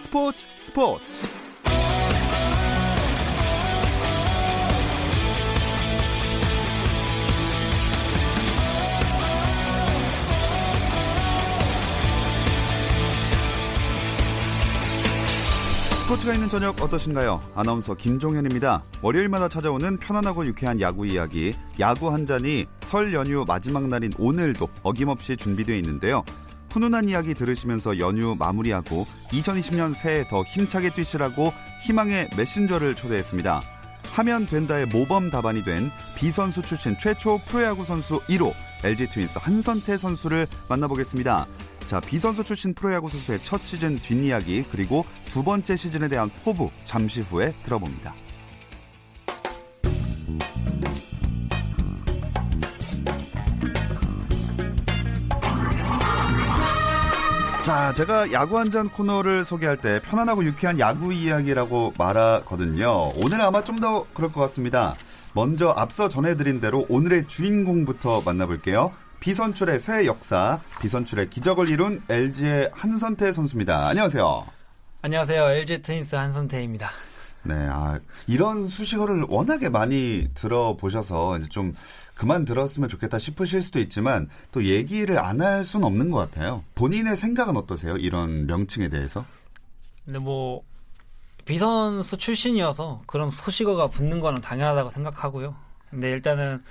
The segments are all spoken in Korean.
스포츠 스포츠 스포츠가 있는 저녁 어떠신가요? 아나운서 김종현입니다. 월요일마다 찾아오는 편안하고 유쾌한 야구 이야기, 야구 한 잔이 설 연휴 마지막 날인 오늘도 어김없이 준비되어 있는데요. 훈훈한 이야기 들으시면서 연휴 마무리하고 2020년 새해 더 힘차게 뛰시라고 희망의 메신저를 초대했습니다. 하면 된다의 모범 답안이 된 비선수 출신 최초 프로야구 선수 1호 LG 트윈스 한선태 선수를 만나보겠습니다. 자, 비선수 출신 프로야구 선수의 첫 시즌 뒷이야기 그리고 두 번째 시즌에 대한 포부 잠시 후에 들어봅니다. 자, 제가 야구 한 잔 코너를 소개할 때 편안하고 유쾌한 야구 이야기라고 말하거든요. 오늘 아마 좀 더 그럴 것 같습니다. 먼저 앞서 전해드린 대로 오늘의 주인공부터 만나볼게요. 비선출의 새 역사, 비선출의 기적을 이룬 LG의 한선태 선수입니다. 안녕하세요. 안녕하세요. LG 트윈스 한선태입니다. 네, 아, 이런 수식어를 워낙에 많이 들어보셔서 이제 좀 그만 들었으면 좋겠다 싶으실 수도 있지만 또 얘기를 안 할 수는 없는 것 같아요. 본인의 생각은 어떠세요? 이런 명칭에 대해서? 근데 뭐 비선수 출신이어서 그런 수식어가 붙는 거는 당연하다고 생각하고요. 근데 일단은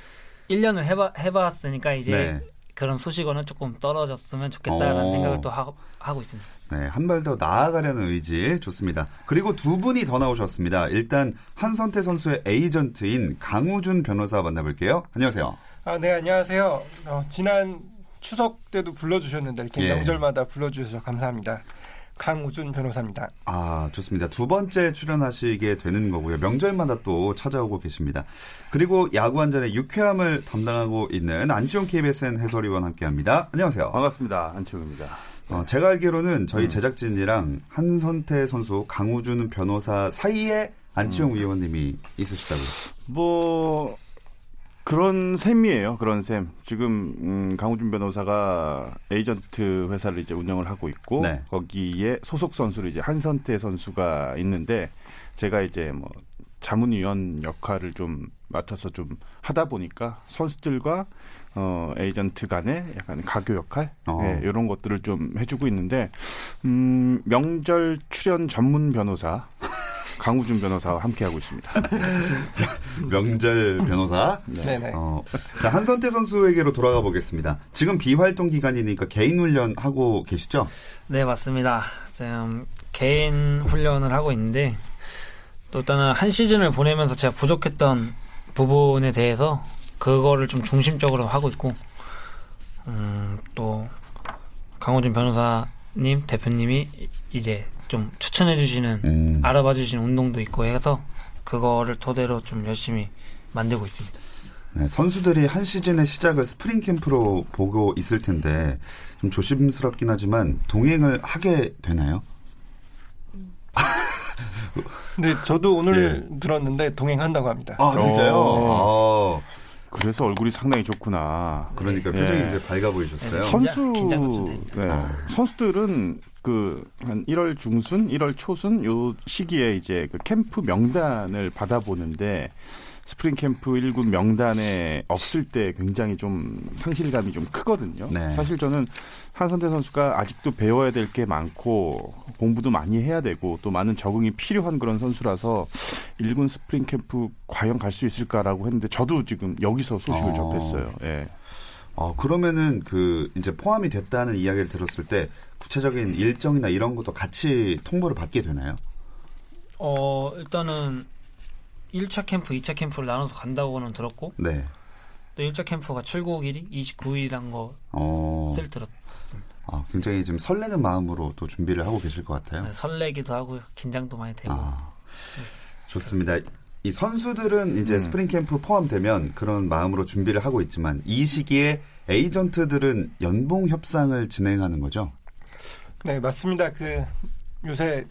1년을 해봐, 해봤으니까 이제 네. 그런 수식어는 조금 떨어졌으면 좋겠다라는 어... 생각을 또 하, 하고 있습니다. 네, 한 발 더 나아가려는 의지 좋습니다. 그리고 두 분이 더 나오셨습니다. 일단 한선태 선수의 에이전트인 강우준 변호사 만나볼게요. 안녕하세요. 아, 네, 안녕하세요. 어, 지난 추석 때도 불러주셨는데 이렇게 예. 명절마다 불러주셔서 감사합니다. 강우준 변호사입니다. 아, 좋습니다. 두 번째 출연하시게 되는 거고요. 명절마다 또 찾아오고 계십니다. 그리고 야구 한전의 유쾌함을 담당하고 있는 안치홍 KBSN 해설위원 함께 합니다. 안녕하세요. 반갑습니다. 안치홍입니다. 어, 제가 알기로는 저희 음. 제작진이랑 한선태 선수, 강우준 변호사 사이에 안치홍 음. 위원님이 있으시다고요. 뭐 그런 셈이에요. 그런 셈. 지금 음, 강우준 변호사가 에이전트 회사를 이제 운영을 하고 있고 네. 거기에 소속 선수로 이제 한선태 선수가 있는데 제가 이제 뭐 자문위원 역할을 좀 맡아서 좀 하다 보니까 선수들과 어, 에이전트 간의 약간 가교 역할 어. 네, 이런 것들을 좀 해주고 있는데 음, 명절 출연 전문 변호사 강우준 변호사와 함께하고 있습니다. 명절 변호사. 네. 어, 자, 한선태 선수에게로 돌아가 보겠습니다. 지금 비활동 기간이니까 개인 훈련 하고 계시죠? 네, 맞습니다. 지금 개인 훈련을 하고 있는데 또 일단은 한 시즌을 보내면서 제가 부족했던 부분에 대해서 그거를 좀 중심적으로 하고 있고 음, 또 강호준 변호사님 대표님이 이제 좀 추천해 주시는 음. 알아봐 주시는 운동도 있고 해서 그거를 토대로 좀 열심히 만들고 있습니다. 네, 선수들이 한 시즌의 시작을 스프링 캠프로 보고 있을 텐데 좀 조심스럽긴 하지만 동행을 하게 되나요? 네, 저도 오늘 예. 들었는데 동행한다고 합니다. 아, 진짜요? 어. 아. 그래서 얼굴이 상당히 좋구나. 그러니까 표정이 네. 이제 밝아 보이셨어요. 네, 선수 네. 선수들은 그 한 1월 중순, 1월 초순 요 시기에 이제 그 캠프 명단을 받아보는데 스프링 캠프 1군 명단에 없을 때 굉장히 좀 상실감이 좀 크거든요. 네. 사실 저는 한선태 선수가 아직도 배워야 될 게 많고 공부도 많이 해야 되고 또 많은 적응이 필요한 그런 선수라서 1군 스프링 캠프 과연 갈 수 있을까라고 했는데 저도 지금 여기서 소식을 어. 접했어요. 예. 어, 그러면은 그 이제 포함이 됐다는 이야기를 들었을 때 구체적인 일정이나 이런 것도 같이 통보를 받게 되나요? 어, 일단은 1차 캠프, 2차 캠프를 나눠서 간다고는 들었고 네. 또 1차 캠프가 출국일이 29일이란 거 어... 셀 들었습니다. 아, 굉장히 좀 설레는 마음으로 또 준비를 하고 계실 것 같아요. 네, 설레기도 하고요. 긴장도 많이 되고. 아, 네, 좋습니다. 이 선수들은 이제 음. 스프링 캠프 포함되면 그런 마음으로 준비를 하고 있지만 이 시기에 에이전트들은 연봉 협상을 진행하는 거죠? 네, 맞습니다. 그 요새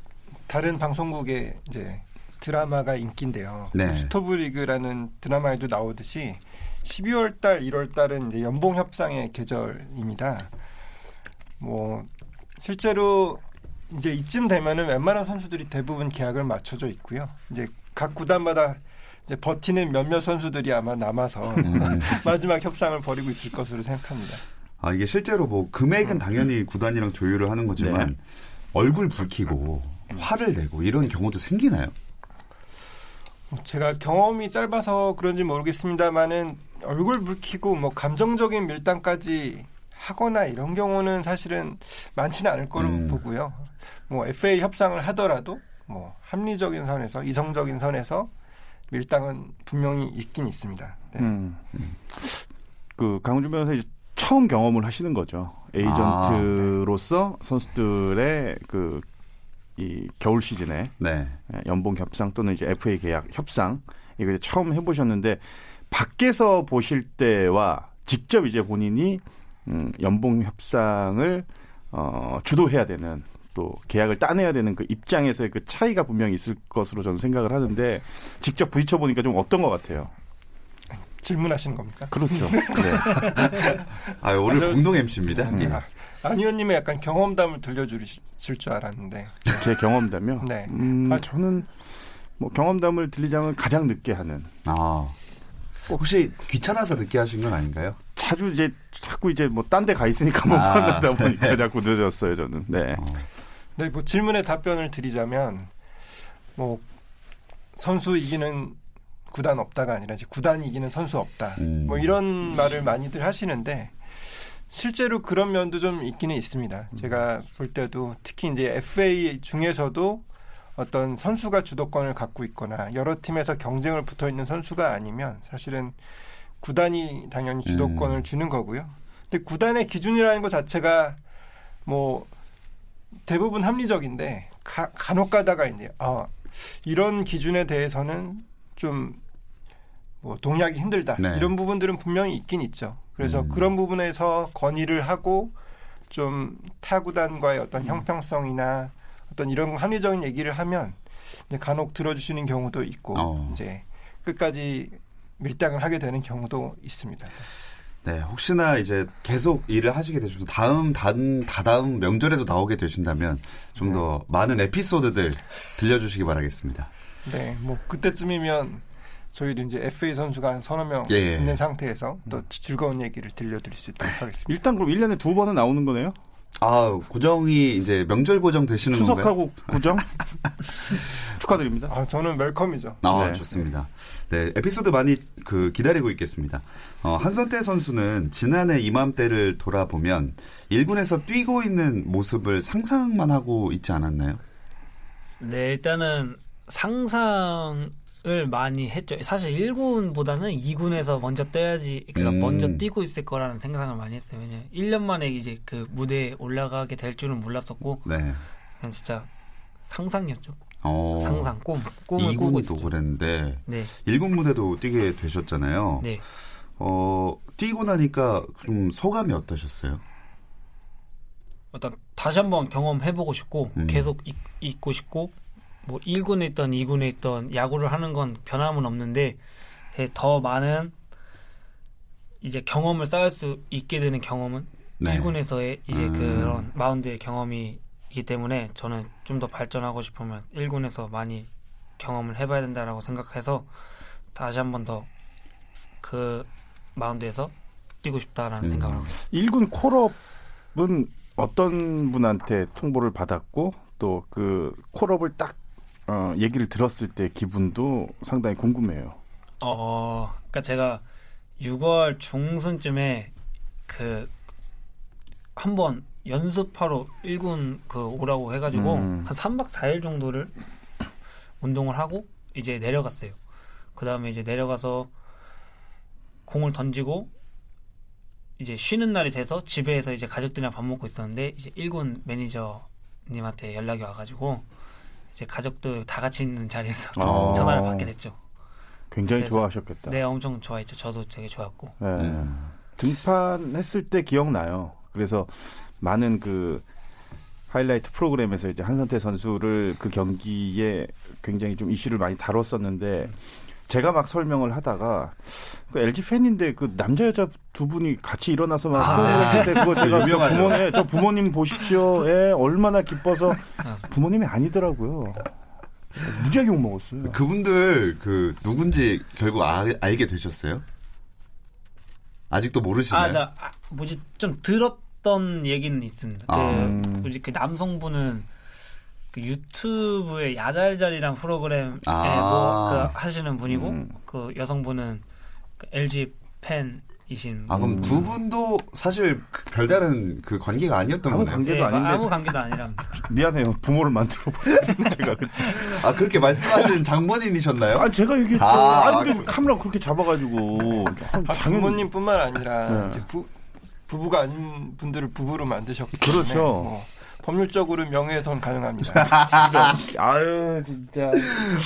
다른 방송국에 이제 드라마가 인기인데요. 네. 그 스토브 리그라는 드라마에도 나오듯이 12월 달, 1월 달은 이제 연봉 협상의 계절입니다. 뭐 실제로 이제 이쯤 되면은 웬만한 선수들이 대부분 계약을 맞춰져 있고요. 이제 각 구단마다 이제 버티는 몇몇 선수들이 아마 남아서 음. 마지막 협상을 벌이고 있을 것으로 생각합니다. 아 이게 실제로 뭐 금액은 당연히 구단이랑 조율을 하는 거지만 네. 얼굴 붉히고 화를 내고 이런 경우도 생기나요? 제가 경험이 짧아서 그런지 모르겠습니다만은 얼굴 붉히고 뭐 감정적인 밀당까지 하거나 이런 경우는 사실은 많지는 않을 거로 음. 보고요. 뭐 FA 협상을 하더라도 뭐 합리적인 선에서 이성적인 선에서 밀당은 분명히 있긴 있습니다. 네. 음. 그 강훈준 변호사 처음 경험을 하시는 거죠. 에이전트로서 아, 네. 선수들의 그 이 겨울 시즌에 네. 예, 연봉 협상 또는 이제 FA 계약 협상 이거 처음 해보셨는데 밖에서 보실 때와 직접 이제 본인이 음, 연봉 협상을 어, 주도해야 되는 또 계약을 따내야 되는 그 입장에서의 그 차이가 분명히 있을 것으로 저는 생각을 하는데 직접 부딪혀 보니까 좀 어떤 것 같아요. 질문하시는 겁니까? 그렇죠. 네. 아 오늘 공동 MC입니다. 음. 아, 안 의원님의 약간 경험담을 들려주실 줄 알았는데 제 경험담요? 네. 음, 아, 저는 뭐 경험담을 들리자면 가장 늦게 하는. 아. 혹시 귀찮아서 늦게 하신 건 아닌가요? 자주 이제 자꾸 이제 뭐 딴 데 가 있으니까 못 아, 만나다 보니까 네. 자꾸 늦었어요 저는. 네. 어. 네, 뭐 질문에 답변을 드리자면 뭐 선수 이기는 구단 없다가 아니라 이제 구단이 이기는 선수 없다. 음. 뭐 이런 말을 많이들 하시는데 실제로 그런 면도 좀 있기는 있습니다. 제가 볼 때도 특히 이제 FA 중에서도 어떤 선수가 주도권을 갖고 있거나 여러 팀에서 경쟁을 붙어 있는 선수가 아니면 사실은 구단이 당연히 주도권을 음. 주는 거고요. 근데 구단의 기준이라는 것 자체가 뭐 대부분 합리적인데 가, 간혹 가다가 이제 아 이런 기준에 대해서는 좀 뭐 동의하기 힘들다 네. 이런 부분들은 분명히 있긴 있죠. 그래서 음. 그런 부분에서 건의를 하고 좀 타구단과의 어떤 음. 형평성이나 어떤 이런 합리적인 얘기를 하면 이제 간혹 들어주시는 경우도 있고 어. 이제 끝까지 밀당을 하게 되는 경우도 있습니다. 네, 혹시나 이제 계속 일을 하시게 되시면 다음 단 다다음 명절에도 나오게 되신다면 좀더 네. 많은 에피소드들 들려주시기 바라겠습니다. 네, 뭐 그때쯤이면 저희도 이제 FA 선수가 한 서너 명 예. 예. 있는 상태에서 또 즐거운 얘기를 들려드릴 수 있도록 하겠습니다. 일단 그럼 1년에 두 번은 나오는 거네요? 아, 고정이 이제 명절 고정 되시는 추석하고 건가요? 고정? 축하드립니다. 아, 저는 웰컴이죠. 아, 네. 좋습니다. 네, 에피소드 많이 그 기다리고 있겠습니다. 어, 한선태 선수는 지난해 이맘때를 돌아보면 1군에서 뛰고 있는 모습을 상상만 하고 있지 않았나요? 네, 일단은 상상 을 많이 했죠. 사실 1군보다는 2군에서 먼저 떠야지, 그러니까 음. 먼저 뛰고 있을 거라는 생각을 많이 했어요. 왜냐 1년 만에 이제 그 무대에 올라가게 될 줄은 몰랐었고, 네. 그냥 진짜 상상이었죠. 어. 상상, 꿈, 꿈을 꾸고 있었죠. 그랬는데, 네. 1군 무대도 뛰게 되셨잖아요. 네. 어, 뛰고 나니까 좀 소감이 어떠셨어요? 일단 다시 한번 경험해보고 싶고, 음. 계속 있, 있고 싶고, 뭐 1군에 있던 2군에 있던 야구를 하는 건 변함은 없는데 더 많은 이제 경험을 쌓을 수 있게 되는 경험은 네. 1군에서의 이제 음. 그런 마운드의 경험이 기 때문에 저는 좀 더 발전하고 싶으면 1군에서 많이 경험을 해봐야 된다라고 생각해서 다시 한 번 더 그 마운드에서 뛰고 싶다라는 음. 생각을 하고 있습니다. 1군 콜업은 어떤 분한테 통보를 받았고 또 그 콜업을 딱 어, 얘기를 들었을 때 기분도 상당히 궁금해요. 어, 그러니까 제가 6월 중순쯤에 그 한번 연습하러 1군 그 오라고 해가지고 음. 한 3박 4일 정도를 운동을 하고 이제 내려갔어요. 그 다음에 이제 내려가서 공을 던지고 이제 쉬는 날이 돼서 집에서 이제 가족들이랑 밥 먹고 있었는데 이제 1군 매니저님한테 연락이 와가지고 이제 가족들 다 같이 있는 자리에서 아. 전화를 받게 됐죠. 굉장히 좋아하셨겠다. 네, 엄청 좋아했죠. 저도 되게 좋았고. 네. 음. 등판했을 때 기억나요. 그래서 많은 그 하이라이트 프로그램에서 이제 한선태 선수를 그 경기에 굉장히 좀 이슈를 많이 다뤘었는데 제가 막 설명을 하다가 그 LG 팬인데 그 남자 여자 두 분이 같이 일어나서 막 아, 때 그거 제가 저 부모님 저 부모님 보십시오. 예, 얼마나 기뻐서 부모님이 아니더라고요. 무지하게 욕 먹었어요. 그분들 그 누군지 결국 아, 알게 되셨어요? 아직도 모르시나요? 아, 나, 아, 뭐지 좀 들었 던 얘기는 있습니다. 아. 그, 뭐지 그 남성분은 그 유튜브에 야잘잘이란 프로그램에 아. 뭐 그 하시는 분이고 음. 그 여성분은 그 LG 팬 이신. 아 그럼 두 분도 사실 그 별다른 그 관계가 아니었던 아무 거네요. 관계도 네, 아닌데 아무 관계도 아니라. 미안해요. 부모를 만들어 제가 아 그렇게 말씀하신 장본인이셨나요? 아 제가 이게 아, 아 근데 카메라 그렇게 잡아가지고 아, 당연히... 부모님뿐만 아니라 네. 이제 부 부부가 아닌 분들을 부부로 만드셨기 때문에 그렇죠. 뭐 법률적으로 명예훼손 가능합니다. 아유 진짜.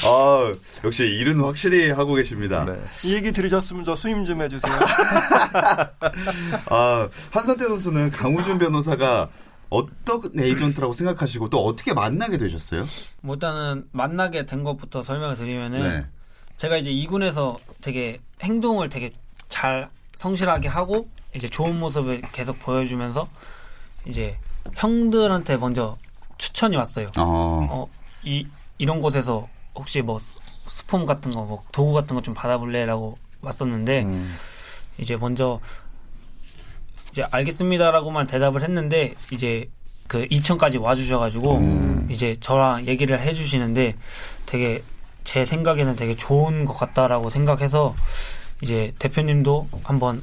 아 역시 일은 확실히 하고 계십니다. 네. 이 얘기 들으셨으면 저 수임 좀 해주세요. 아 한선태 선수는 강우준 변호사가 어떤 에이전트라고 생각하시고 또 어떻게 만나게 되셨어요? 뭐 일단은 만나게 된 것부터 설명을 드리면은 네. 제가 이제 이군에서 되게 행동을 되게 잘 성실하게 하고 이제 좋은 모습을 계속 보여주면서 이제 형들한테 먼저 추천이 왔어요. 어. 어, 이 이런 곳에서 혹시 뭐 스폼 같은 거, 뭐 도구 같은 거 좀 받아볼래라고 왔었는데 음. 이제 먼저 이제 알겠습니다라고만 대답을 했는데 이제 그 2층까지 와주셔가지고 음. 이제 저랑 얘기를 해주시는데 되게 제 생각에는 되게 좋은 것 같다라고 생각해서 이제 대표님도 한번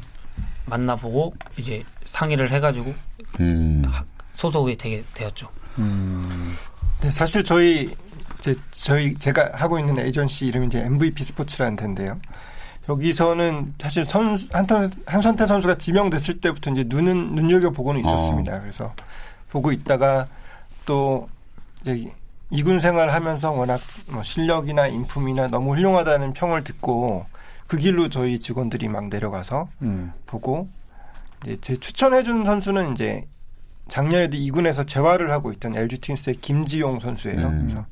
만나보고 이제 상의를 해가지고 음. 소속이 되게 되었죠. 음. 네, 사실 저희 제, 저희 제가 하고 있는 에이전시 이름이 이제 MVP 스포츠라는 데인데요. 여기서는 사실 선 한선 한선태 선수가 지명됐을 때부터 이제 눈은 눈여겨 보고는 있었습니다. 어. 그래서 보고 있다가 또 이제 이군 생활하면서 워낙 뭐 실력이나 인품이나 너무 훌륭하다는 평을 듣고 그 길로 저희 직원들이 막 내려가서 음. 보고 이제 제 추천해준 선수는 이제 작년에도 2군에서 재활을 하고 있던 LG 트윈스의 김지용 선수예요. 음. 그래서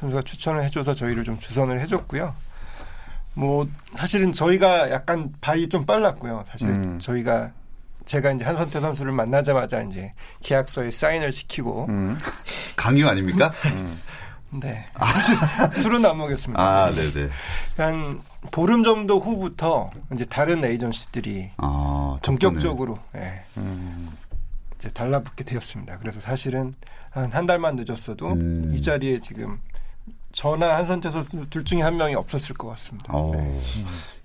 선수가 추천을 해줘서 저희를 좀 주선을 해줬고요. 뭐 사실은 저희가 약간 발이 좀 빨랐고요. 사실 음. 저희가 제가 이제 한선태 선수를 만나자마자 이제 계약서에 사인을 시키고 음. 강요 아닙니까? 음. 네. 아. 술은 안 먹였습니다. 아, 네네. 한 보름 정도 후부터 이제 다른 에이전시들이 아, 본격적으로 예. 음. 이제 달라붙게 되었습니다. 그래서 사실은 한 한 달만 늦었어도 음. 이 자리에 지금 저나 한선태 선수 둘 중에 한 명이 없었을 것 같습니다. 어, 네.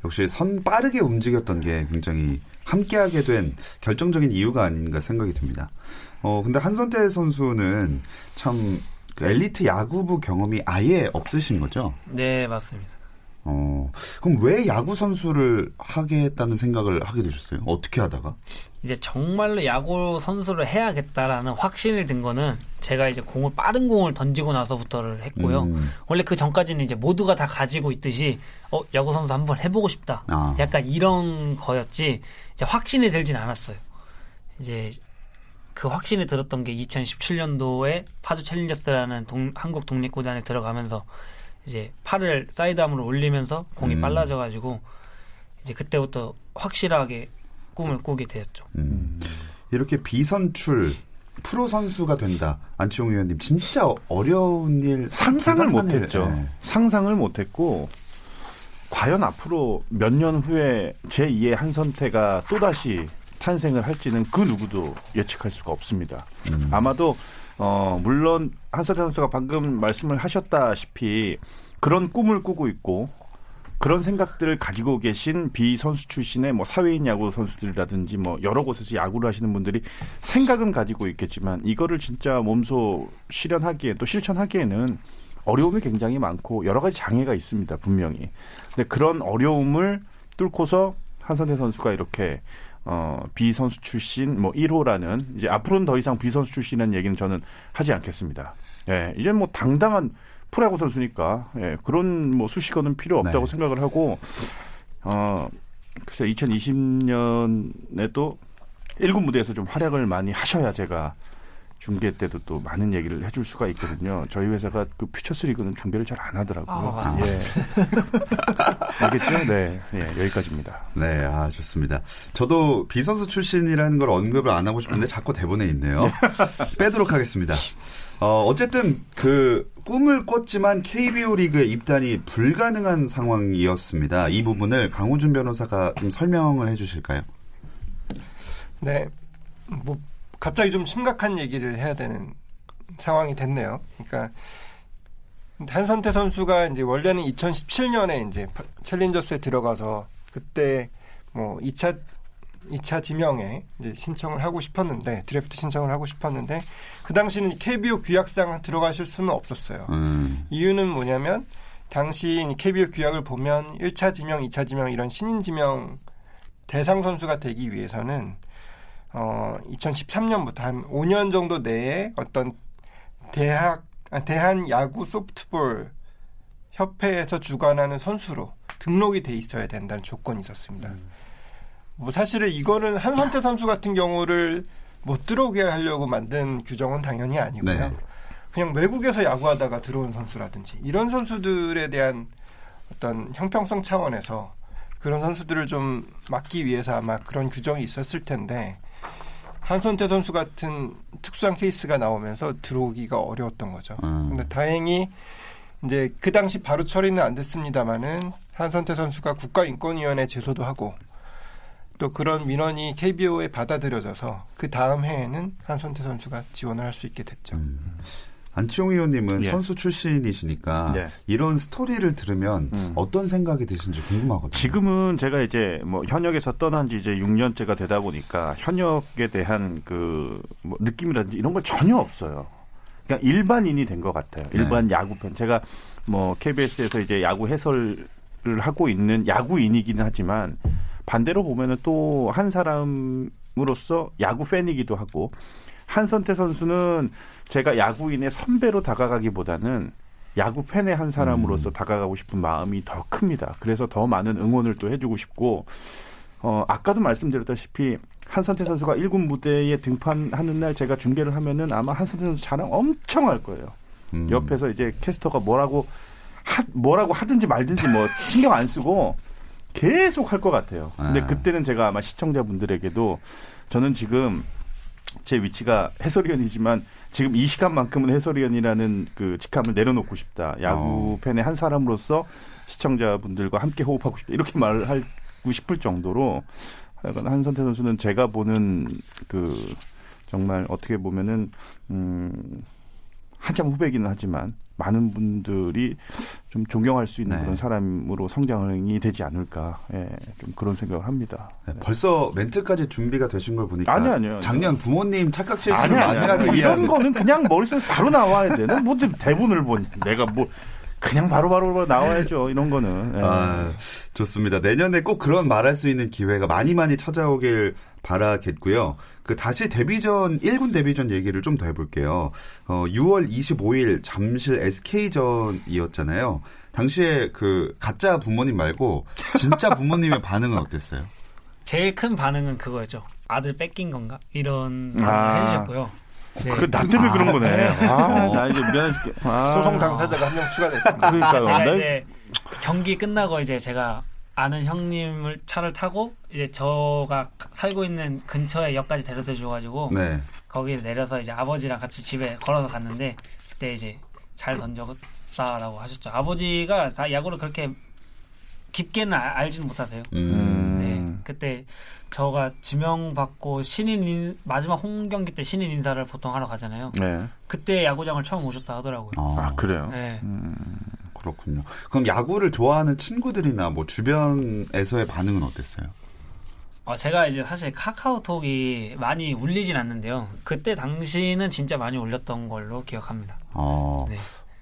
역시 선 빠르게 움직였던 게 굉장히 함께하게 된 결정적인 이유가 아닌가 생각이 듭니다. 어 근데 한선태 선수는 참그 엘리트 야구부 경험이 아예 없으신 거죠? 네 맞습니다. 어, 그럼 왜 야구 선수를 하게 했다는 생각을 하게 되셨어요? 어떻게 하다가? 이제 정말로 야구 선수를 해야겠다라는 확신을 든 거는 제가 이제 공을 빠른 공을 던지고 나서부터를 했고요. 음. 원래 그 전까지는 이제 모두가 다 가지고 있듯이 어 야구 선수 한번 해보고 싶다. 아. 약간 이런 거였지 이제 확신이 들진 않았어요. 이제 그 확신이 들었던 게 2017년도에 파주 챌린저스라는 동, 한국 독립구단에 들어가면서 이제 팔을 사이드암으로 올리면서 공이 음. 빨라져가지고 이제 그때부터 확실하게 꿈을 꾸게 되었죠. 음. 이렇게 비선출 프로 선수가 된다. 안치홍 의원님 진짜 어려운 일 상상을 못했죠. 네. 상상을 못했고 과연 앞으로 몇 년 후에 제 2의 한선태가 또 다시 탄생을 할지는 그 누구도 예측할 수가 없습니다. 음. 아마도 어, 물론 한서태 선수가 방금 말씀을 하셨다시피 그런 꿈을 꾸고 있고 그런 생각들을 가지고 계신 비 선수 출신의 뭐 사회인 야구 선수들이라든지 뭐 여러 곳에서 야구를 하시는 분들이 생각은 가지고 있겠지만 이거를 진짜 몸소 실현하기에 또 실천하기에는 어려움이 굉장히 많고 여러 가지 장애가 있습니다 분명히. 근데 그런 어려움을 뚫고서 한선태 선수가 이렇게 어, 비선수 출신 뭐 1호라는 이제 앞으로는 더 이상 비선수 출신이라는 얘기는 저는 하지 않겠습니다. 예, 이제 뭐 당당한 프로야구 선수니까 예, 그런 뭐 수식어는 필요 없다고 네. 생각을 하고 어, 글쎄 2020년에도 1군 무대에서 좀 활약을 많이 하셔야 제가 중계 때도 또 많은 얘기를 해줄 수가 있거든요. 저희 회사가 그 퓨처스 리그는 중계를 잘 안 하더라고요. 아, 예. 알겠죠? 네. 예, 여기까지입니다. 네, 아, 좋습니다. 저도 비선수 출신이라는 걸 언급을 안 하고 싶은데 자꾸 대본에 있네요. 빼도록 하겠습니다. 어, 어쨌든 그 꿈을 꿨지만 KBO 리그에 입단이 불가능한 상황이었습니다. 이 부분을 강우준 변호사가 좀 설명을 해 주실까요? 네. 뭐 갑자기 좀 심각한 얘기를 해야 되는 상황이 됐네요. 그러니까 한선태 선수가 이제 원래는 2017년에 이제 챌린저스에 들어가서 그때 뭐 2차 2차 지명에 이제 신청을 하고 싶었는데 드래프트 신청을 하고 싶었는데 그 당시는 KBO 규약상 들어가실 수는 없었어요. 음. 이유는 뭐냐면 당시 KBO 규약을 보면 1차 지명, 2차 지명 이런 신인 지명 대상 선수가 되기 위해서는 어 2013년부터 한 5년 정도 내에 어떤 대학 아, 대한 야구 소프트볼 협회에서 주관하는 선수로 등록이 돼 있어야 된다는 조건이 있었습니다. 음. 뭐 사실은 이거는 한선태 선수 같은 경우를 못 들어오게 하려고 만든 규정은 당연히 아니고요. 네. 그냥 외국에서 야구하다가 들어온 선수라든지 이런 선수들에 대한 어떤 형평성 차원에서 그런 선수들을 좀 막기 위해서 아마 그런 규정이 있었을 텐데 한선태 선수 같은 특수한 케이스가 나오면서 들어오기가 어려웠던 거죠. 음. 근데 다행히 이제 그 당시 바로 처리는 안 됐습니다만은 한선태 선수가 국가인권위원회 제소도 하고 또 그런 민원이 KBO에 받아들여져서 그 다음 해에는 한선태 선수가 지원을 할 수 있게 됐죠. 음. 안치홍 의원님은 예. 선수 출신이시니까 예. 이런 스토리를 들으면 음. 어떤 생각이 드신지 궁금하거든요. 지금은 제가 이제 뭐 현역에서 떠난 지 이제 6년째가 되다 보니까 현역에 대한 그 뭐 느낌이라든지 이런 걸 전혀 없어요. 그냥 일반인이 된 것 같아요. 일반 네. 야구 팬. 제가 뭐 KBS에서 이제 야구 해설을 하고 있는 야구인이기는 하지만 반대로 보면은 또 한 사람으로서 야구 팬이기도 하고 한선태 선수는 제가 야구인의 선배로 다가가기보다는 야구 팬의 한 사람으로서 음. 다가가고 싶은 마음이 더 큽니다. 그래서 더 많은 응원을 또 해주고 싶고 어 아까도 말씀드렸다시피 한선태 선수가 1군 무대에 등판하는 날 제가 중계를 하면은 아마 한선태 선수 자랑 엄청 할 거예요. 음. 옆에서 이제 캐스터가 뭐라고 하, 뭐라고 하든지 말든지 뭐 신경 안 쓰고 계속 할 것 같아요. 근데 네. 그때는 제가 아마 시청자분들에게도 저는 지금 제 위치가 해설위원이지만 지금 이 시간만큼은 해설위원이라는 그 직함을 내려놓고 싶다. 야구 어. 팬의 한 사람으로서 시청자분들과 함께 호흡하고 싶다. 이렇게 말하고 싶을 정도로 한선태 선수는 제가 보는 그 정말 어떻게 보면은 음 한참 후배기는 하지만 많은 분들이 좀 존경할 수 있는 네. 그런 사람으로 성장이 되지 않을까 예, 좀 그런 생각을 합니다. 네, 벌써 멘트까지 준비가 되신 걸 보니까 아니 아니요. 작년 부모님 착각 실수를 많이 하는 이런 거는 그냥 머릿속에 바로 나와야 돼. 뭐 대본을 보니 내가 뭐 그냥 바로바로 바로 나와야죠. 이런 거는. 예. 아, 좋습니다. 내년에 꼭 그런 말할 수 있는 기회가 많이 많이 찾아오길 바라겠고요. 그 다시 데뷔전 1군 데뷔전 얘기를 좀 더 해볼게요. 어, 6월 25일 잠실 SK전이었잖아요. 당시에 그 가짜 부모님 말고 진짜 부모님의 반응은 어땠어요? 제일 큰 반응은 그거였죠. 아들 뺏긴 건가 이런 아. 해주셨고요. 네. 그래, 나 때문에 아, 그런 거네. 네. 아, 나 이제 미안해. 아. 소송 당사자가 한 명 추가됐습니다. 그러니까요. 제가 이제 경기 끝나고 이제 제가 아는 형님을 차를 타고 이제 저가 살고 있는 근처에 역까지 데려다 줘가지고 네. 거기 내려서 이제 아버지랑 같이 집에 걸어서 갔는데 그때 이제 잘 던졌다라고 하셨죠. 아버지가 야구를 그렇게 깊게는 아, 알지는 못하세요. 음. 네, 그때 저가 지명받고 신인 인, 마지막 홈 경기 때 신인 인사를 보통 하러 가잖아요. 네. 그때 야구장을 처음 오셨다 하더라고요. 아, 아 그래요? 네. 음. 그렇군요. 그럼 야구를 좋아하는 친구들이나 뭐 주변에서의 반응은 어땠어요? 어, 제가 이제 사실 카카오톡이 많이 울리진 않는데요. 그때 당시는 진짜 많이 울렸던 걸로 기억합니다. 어, 네.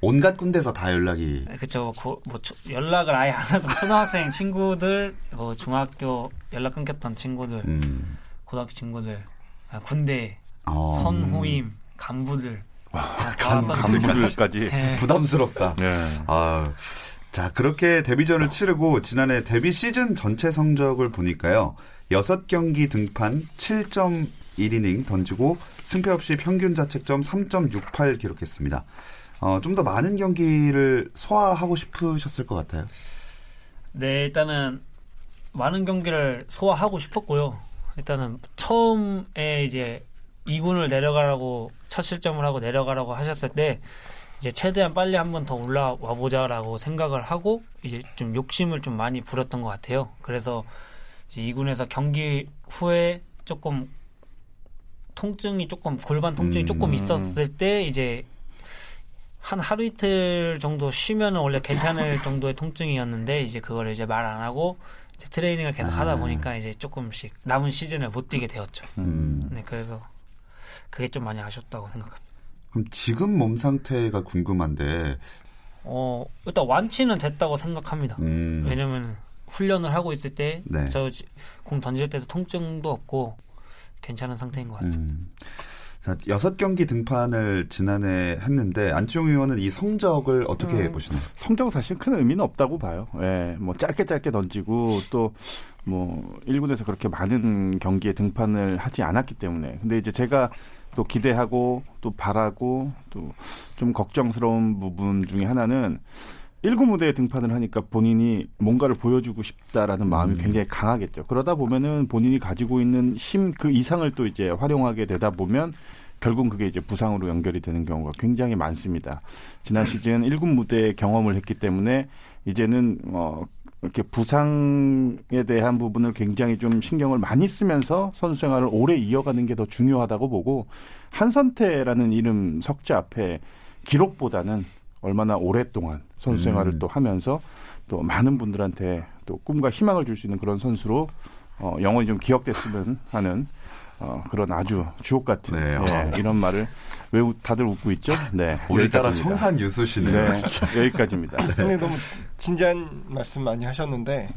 온갖 군데서 다 연락이. 네, 그쵸. 고, 뭐, 연락을 아예 안 하던 초등학생 친구들, 뭐, 중학교 연락 끊겼던 친구들, 음. 고등학교 친구들, 아, 군대, 어. 선후임, 간부들, 간, 간부들까지 네. 부담스럽다. 네. 아, 자 그렇게 데뷔전을 치르고 지난해 데뷔 시즌 전체 성적을 보니까요. 6경기 등판 7점 1이닝 던지고 승패 없이 평균 자책점 3.68 기록했습니다. 어, 좀 더 많은 경기를 소화하고 싶으셨을 것 같아요. 네, 일단은 많은 경기를 소화하고 싶었고요. 일단은 처음에 이제 2군을 내려가라고 첫 실점을 하고 내려가라고 하셨을 때 이제 최대한 빨리 한번 더 올라와 보자라고 생각을 하고 이제 좀 욕심을 좀 많이 부렸던 것 같아요. 그래서 이제 2군에서 경기 후에 조금 통증이 조금 골반 통증이 음. 조금 있었을 때 이제 한 하루 이틀 정도 쉬면 원래 괜찮을 정도의 통증이었는데 이제 그걸 이제 말 안 하고 이제 트레이닝을 계속 아. 하다 보니까 이제 조금씩 남은 시즌을 못 뛰게 되었죠. 음. 네, 그래서 그게 좀 많이 아쉽다고 생각합니다. 그럼 지금 몸 상태가 궁금한데 어 일단 완치는 됐다고 생각합니다. 음. 왜냐면 훈련을 하고 있을 때 저공 네. 던질 때도 통증도 없고 괜찮은 상태인 것 같습니다. 음. 자, 여섯 경기 등판을 지난해 했는데 안치홍 의원은 이 성적을 어떻게 음, 보시나요? 성적 사실 큰 의미는 없다고 봐요. 예, 뭐 짧게 짧게 던지고 또 뭐 1군에서 그렇게 많은 경기에 등판을 하지 않았기 때문에. 근데 이제 제가 또 기대하고 또 바라고 또 좀 걱정스러운 부분 중에 하나는 1구 무대에 등판을 하니까 본인이 뭔가를 보여주고 싶다라는 마음이 음. 굉장히 강하겠죠. 그러다 보면은 본인이 가지고 있는 힘 그 이상을 또 이제 활용하게 되다 보면 결국 그게 이제 부상으로 연결이 되는 경우가 굉장히 많습니다. 지난 시즌 1군 무대 경험을 했기 때문에 이제는 어 이렇게 부상에 대한 부분을 굉장히 좀 신경을 많이 쓰면서 선수 생활을 오래 이어가는 게 더 중요하다고 보고 한선태라는 이름 석자 앞에 기록보다는 얼마나 오랫동안 선수 생활을 음. 또 하면서 또 많은 분들한테 또 꿈과 희망을 줄 수 있는 그런 선수로 어, 영원히 좀 기억됐으면 하는 어, 그런 아주 주옥 같은 네, 네, 어. 이런 말을 왜 다들 웃고 있죠? 네. 오늘따라 청산 유수시네요. 네, 여기까지입니다. 네. 너무 진지한 말씀 많이 하셨는데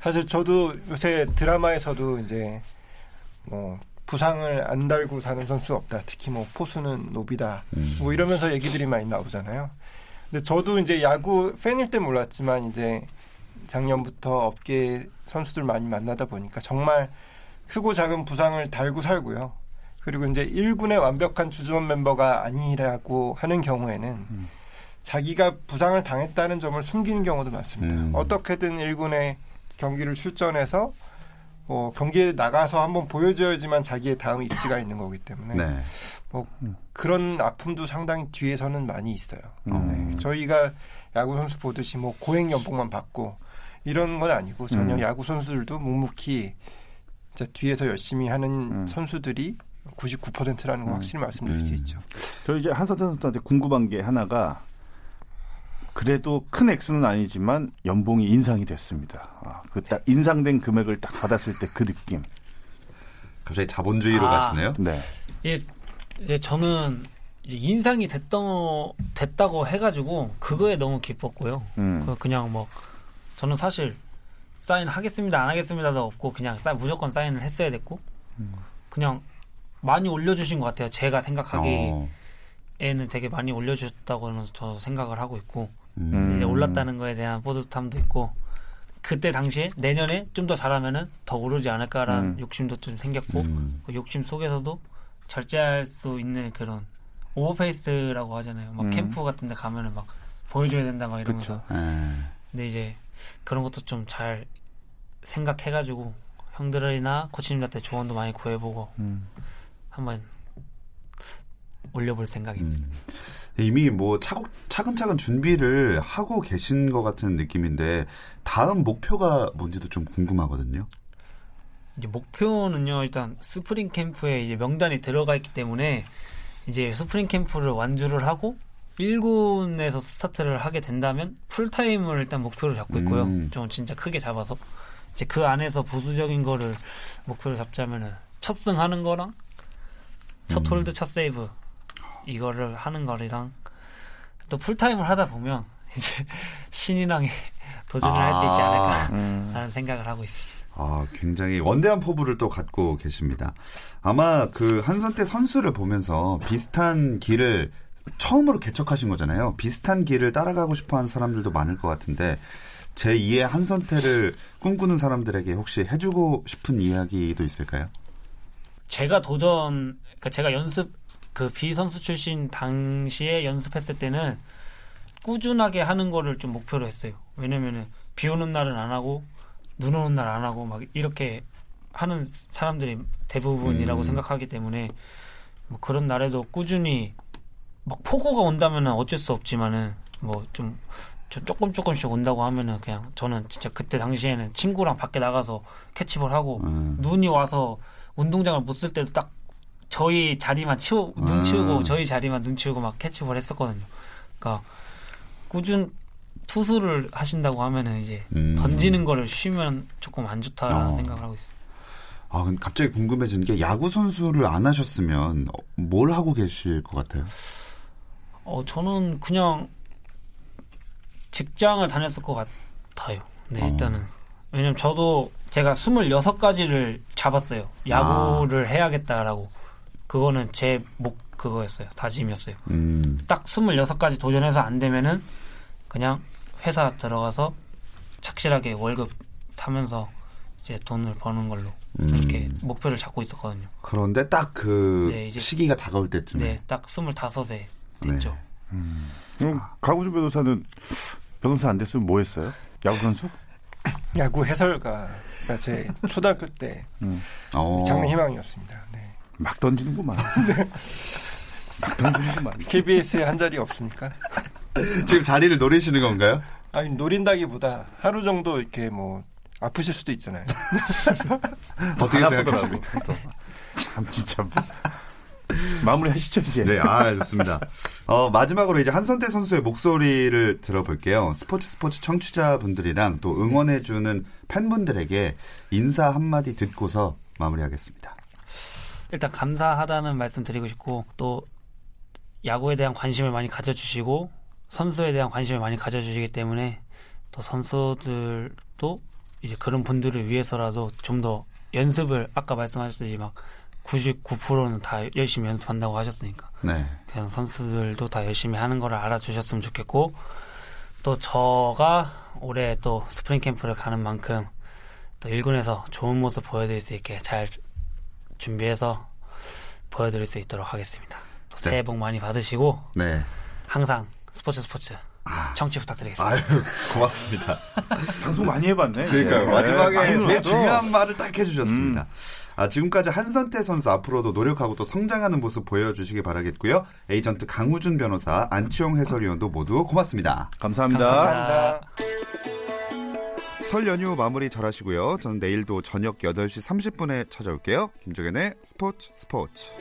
사실 저도 요새 드라마에서도 이제 뭐 부상을 안 달고 사는 선수 없다. 특히 뭐 포수는 노비다. 음. 뭐 이러면서 얘기들이 많이 나오잖아요. 근데 저도 이제 야구 팬일 때 몰랐지만 이제 작년부터 업계 선수들 많이 만나다 보니까 정말 크고 작은 부상을 달고 살고요. 그리고 이제 1군의 완벽한 주전 멤버가 아니라고 하는 경우에는 음. 자기가 부상을 당했다는 점을 숨기는 경우도 많습니다. 음. 어떻게든 1군에 경기를 출전해서 뭐 경기에 나가서 한번 보여줘야지만 자기의 다음 입지가 있는 거기 때문에 네. 뭐 그런 아픔도 상당히 뒤에서는 많이 있어요. 음. 네. 저희가 야구 선수 보듯이 뭐 고액 연봉만 받고 이런 건 아니고 전혀 음. 야구 선수들도 묵묵히 진짜 뒤에서 열심히 하는 음. 선수들이 99%라는 거 음. 확실히 말씀드릴 수 음. 있죠. 저 이제 한서태 선수한테 궁금한 게 하나가 그래도 큰 액수는 아니지만 연봉이 인상이 됐습니다. 아, 그 딱 인상된 금액을 딱 받았을 때 그 느낌. 갑자기 자본주의로 아, 가시네요. 네. 예, 이제 저는 이제 인상이 됐던 됐다고 해가지고 그거에 너무 기뻤고요. 음. 그 그냥 뭐 저는 사실 사인 하겠습니다 안 하겠습니다도 없고 그냥 사인 무조건 사인을 했어야 됐고 음. 그냥 많이 올려주신 것 같아요. 제가 생각하기에는 어. 되게 많이 올려주셨다고는 저도 생각을 하고 있고 음. 이제 올랐다는 거에 대한 뿌듯함도 있고 그때 당시에 내년에 좀 더 잘하면은 더 오르지 않을까라는 음. 욕심도 좀 생겼고 음. 그 욕심 속에서도 절제할 수 있는 그런 오버페이스라고 하잖아요. 막 음. 캠프 같은 데 가면은 막 보여줘야 된다 막 이러면서. 음. 근데 이제 그런 것도 좀 잘 생각해가지고 형들이나 코치님한테 조언도 많이 구해보고 음. 한번 올려볼 생각입니다. 음. 이미 뭐 차곡, 차근차근 준비를 하고 계신 것 같은 느낌인데 다음 목표가 뭔지도 좀 궁금하거든요. 이제 목표는요 일단 스프링 캠프에 이제 명단이 들어가 있기 때문에 이제 스프링 캠프를 완주를 하고 1군에서 스타트를 하게 된다면 풀타임을 일단 목표로 잡고 있고요. 음. 좀 진짜 크게 잡아서 이제 그 안에서 부수적인 거를 목표로 잡자면은 첫 승하는 거랑 첫 음. 홀드 첫 세이브 이거를 하는 거랑 또 풀타임을 하다 보면 이제 신인왕에 도전을 아, 할수 있지 않을까라는 음. 생각을 하고 있습니다. 아, 굉장히 원대한 포부를 또 갖고 계십니다. 아마 그 한선태 선수를 보면서 비슷한 길을 처음으로 개척하신 거잖아요. 비슷한 길을 따라가고 싶어 하는 사람들도 많을 것 같은데 제2의 한선태를 꿈꾸는 사람들에게 혹시 해주고 싶은 이야기도 있을까요? 제가 도전, 그러니까 제가 연습 그 비선수 출신 당시에 연습했을 때는 꾸준하게 하는 거를 좀 목표로 했어요. 왜냐면은 비 오는 날은 안 하고 눈 오는 날 안 하고 막 이렇게 하는 사람들이 대부분이라고 음. 생각하기 때문에 뭐 그런 날에도 꾸준히 막 폭우가 온다면은 어쩔 수 없지만은 뭐좀 조금 조금씩 온다고 하면은 그냥 저는 진짜 그때 당시에는 친구랑 밖에 나가서 캐치볼 하고 음. 눈이 와서 운동장을 못 쓸 때도 딱 저희 자리만 치우 눈 치우고 음. 저희 자리만 눈 치우고 막 캐치볼 했었거든요. 그러니까 꾸준 투수를 하신다고 하면은 이제 음. 던지는 거를 쉬면 조금 안 좋다라는 어. 생각을 하고 있어요. 아, 갑자기 궁금해지는 게 야구 선수를 안 하셨으면 뭘 하고 계실 것 같아요? 어, 저는 그냥 직장을 다녔을 것 같아요. 네, 어. 일단은. 왜냐면 저도 제가 26가지를 잡았어요. 야구를 아. 해야겠다라고. 그거는 제 목 그거였어요. 다짐이었어요. 음. 딱 26가지 도전해서 안 되면은 그냥 회사 들어가서 착실하게 월급 타면서 이제 돈을 버는 걸로 음. 이렇게 목표를 잡고 있었거든요. 그런데 딱그 네, 시기가 다가올 때쯤에 네, 딱 25에 됐죠. 네. 음. 그럼 가구주 변호사는 변호사 안 됐으면 뭐 했어요? 야구 선수? 야구 해설가가 제 초등학교 때 음. 어. 장래 희망이었습니다. 네. 막 던지는구만. 네. 막 던지는구만. KBS에 한 자리 없습니까? 지금 자리를 노리시는 건가요? 아니 노린다기보다 하루 정도 이렇게 뭐 아프실 수도 있잖아요. 어떻게 생각하십니까? 참 진짜 마무리 하시죠 이제. 네, 아 좋습니다. 어, 마지막으로 이제 한선태 선수의 목소리를 들어볼게요. 스포츠 스포츠 청취자분들이랑 또 응원해주는 팬분들에게 인사 한마디 듣고서 마무리하겠습니다. 일단 감사하다는 말씀 드리고 싶고 또 야구에 대한 관심을 많이 가져주시고 선수에 대한 관심을 많이 가져주시기 때문에 또 선수들도 이제 그런 분들을 위해서라도 좀 더 연습을 아까 말씀하셨듯이 막 99%는 다 열심히 연습한다고 하셨으니까. 네. 그냥 선수들도 다 열심히 하는 거를 알아주셨으면 좋겠고 또 저가 올해 또 스프링 캠프를 가는 만큼 또 1군에서 좋은 모습 보여드릴 수 있게 잘 준비해서 보여드릴 수 있도록 하겠습니다. 또 새해 네. 복 많이 받으시고 네. 항상 스포츠 스포츠 아. 청취 부탁드리겠습니다. 아유, 고맙습니다. 방송 많이 해봤네. 그러니까요. 네. 마지막에 제일 중요한 말을 딱 해주셨습니다. 음. 아, 지금까지 한선태 선수 앞으로도 노력하고 또 성장하는 모습 보여주시기 바라겠고요. 에이전트 강우준 변호사, 안치용 해설위원도 모두 고맙습니다. 감사합니다. 감사합니다. 설 연휴 마무리 잘 하시고요. 저는 내일도 저녁 8시 30분에 찾아올게요. 김종현의 스포츠 스포츠.